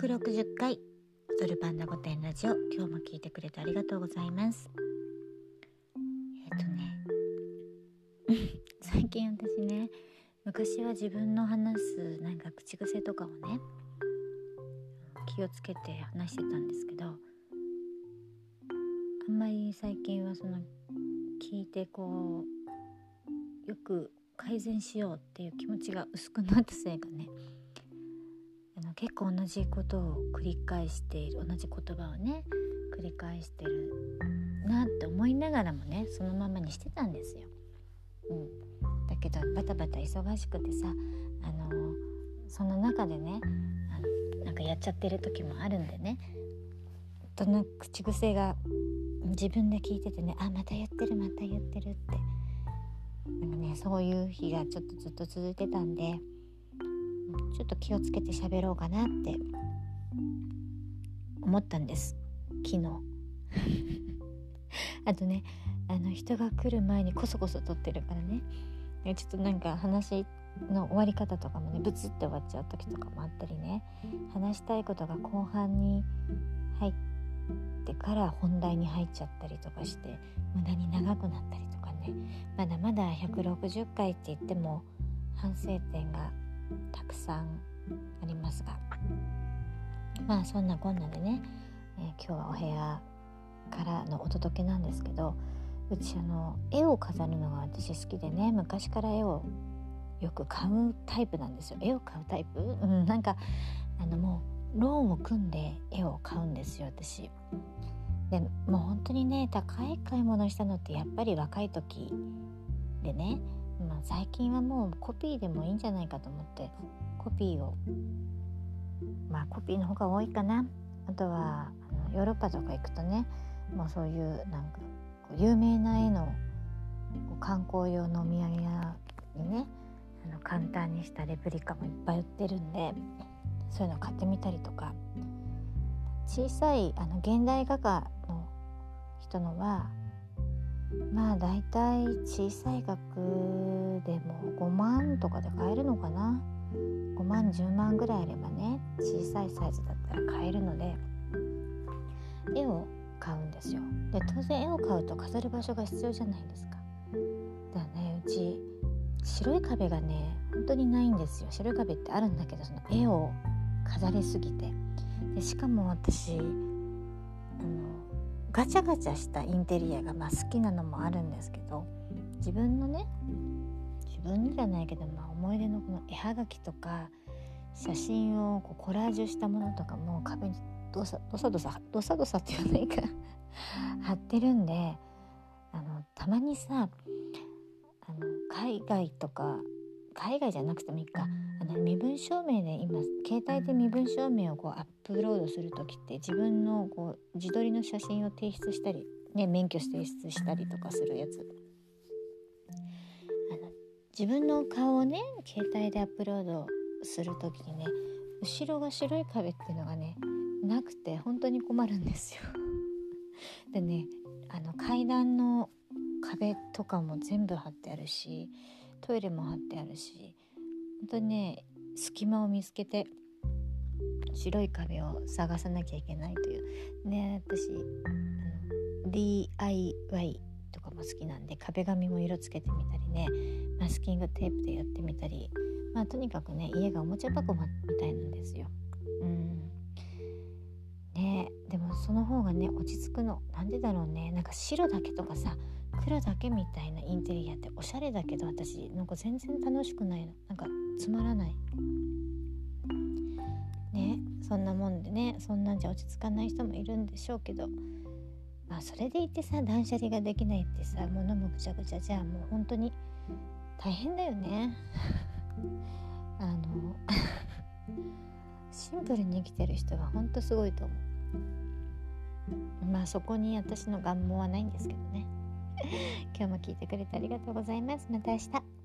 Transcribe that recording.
160回「踊るパンダ御殿ラジオ」今日も聞いてくれてありがとうございます。えっ、とね。最近私ね昔は自分の話すなんか口癖とかをね気をつけて話してたんですけどあんまり最近はその聞いてこうよく改善しようっていう気持ちが薄くなったせいかね。あの結構同じことを繰り返している同じ言葉をね繰り返してるなって思いながらもねそのままにしてたんですよ。うん、だけどバタバタ忙しくてさあのその中でねあのなんかやっちゃってる時もあるんでねどの口癖が自分で聞いててねあまた言ってるまた言ってるってなんかねそういう日がちょっとずっと続いてたんで。ちょっと気をつけて喋ろうかなって思ったんです。昨日。あとねあの人が来る前にこそこそ撮ってるからね。ちょっとなんか話の終わり方とかもねブツって終わっちゃう時とかもあったりね。話したいことが後半に入ってから本題に入っちゃったりとかして無駄に長くなったりとかね。まだまだ160回って言っても反省点がたくさんありますが。まあそんなこんなでね、えー、今日はお部屋からのお届けなんですけどうちあの絵を飾るのが私好きでね昔から絵をよく買うタイプなんですよ。絵を買うタイプ、うん、なんかあのもうローンを組んで絵を買うんですよ私。でもう本当にね高い買い物したのってやっぱり若い時でねまあ、最近はもうコピーでもいいんじゃないかと思ってコピーをまあコピーの方が多いかな。あとはあのヨーロッパとか行くとねもうそういうなんか有名な絵の観光用のお土産屋にねあの簡単にしたレプリカもいっぱい売ってるんでそういうの買ってみたりとか。小さいあの現代画家の人のはまあ大体小さい額でも5万とかで買えるのかな。5万10万ぐらいあればね小さいサイズだったら買えるので。絵を買うんですよ。で当然絵を買うと飾る場所が必要じゃないですか。だからねうち白い壁がね本当にないんですよ。白い壁ってあるんだけどその絵を飾りすぎて。でしかも私ガチャガチャしたインテリアがまあ好きなのもあるんですけど自分のね自分じゃないけど、まあ、思い出のこの絵はがきとか写真をこうコラージュしたものとかも壁にどさどさどさどさどさって言わないか貼ってるんであのたまにさあの海外とか海外じゃなくてもいいか。あの身分証明で今携帯で身分証明をこうアップロードする時って自分のこう自撮りの写真を提出したり、ね、免許提出したりとかするやつ。あの自分の顔をね携帯でアップロードする時にね後ろが白い壁っていうのがねなくて本当に困るんですよ。でねあの階段の壁とかも全部貼ってあるしトイレも貼ってあるし本当にね隙間を見つけて白い壁を探さなきゃいけないという。ね私あの DIY とかも好きなんで壁紙も色つけてみたりねマスキングテープでやってみたりまあとにかくね家がおもちゃ箱みたいなんですよ。うん。ねでもその方がね落ち着くの。なんでだろうね。なんか白だけとかさ黒だけみたいなインテリアっておしゃれだけど私なんか全然楽しくないの。なんかつまらない。ねそんなもんでねそんなんじゃ落ち着かない人もいるんでしょうけど。まあそれでいてさ断捨離ができないってさ物もぐちゃぐちゃじゃあもう本当に大変だよね。あの シンプルに生きてる人は本当すごいと思う。まあそこに私の願望はないんですけどね。今日も聞いてくれてありがとうございます。また明日。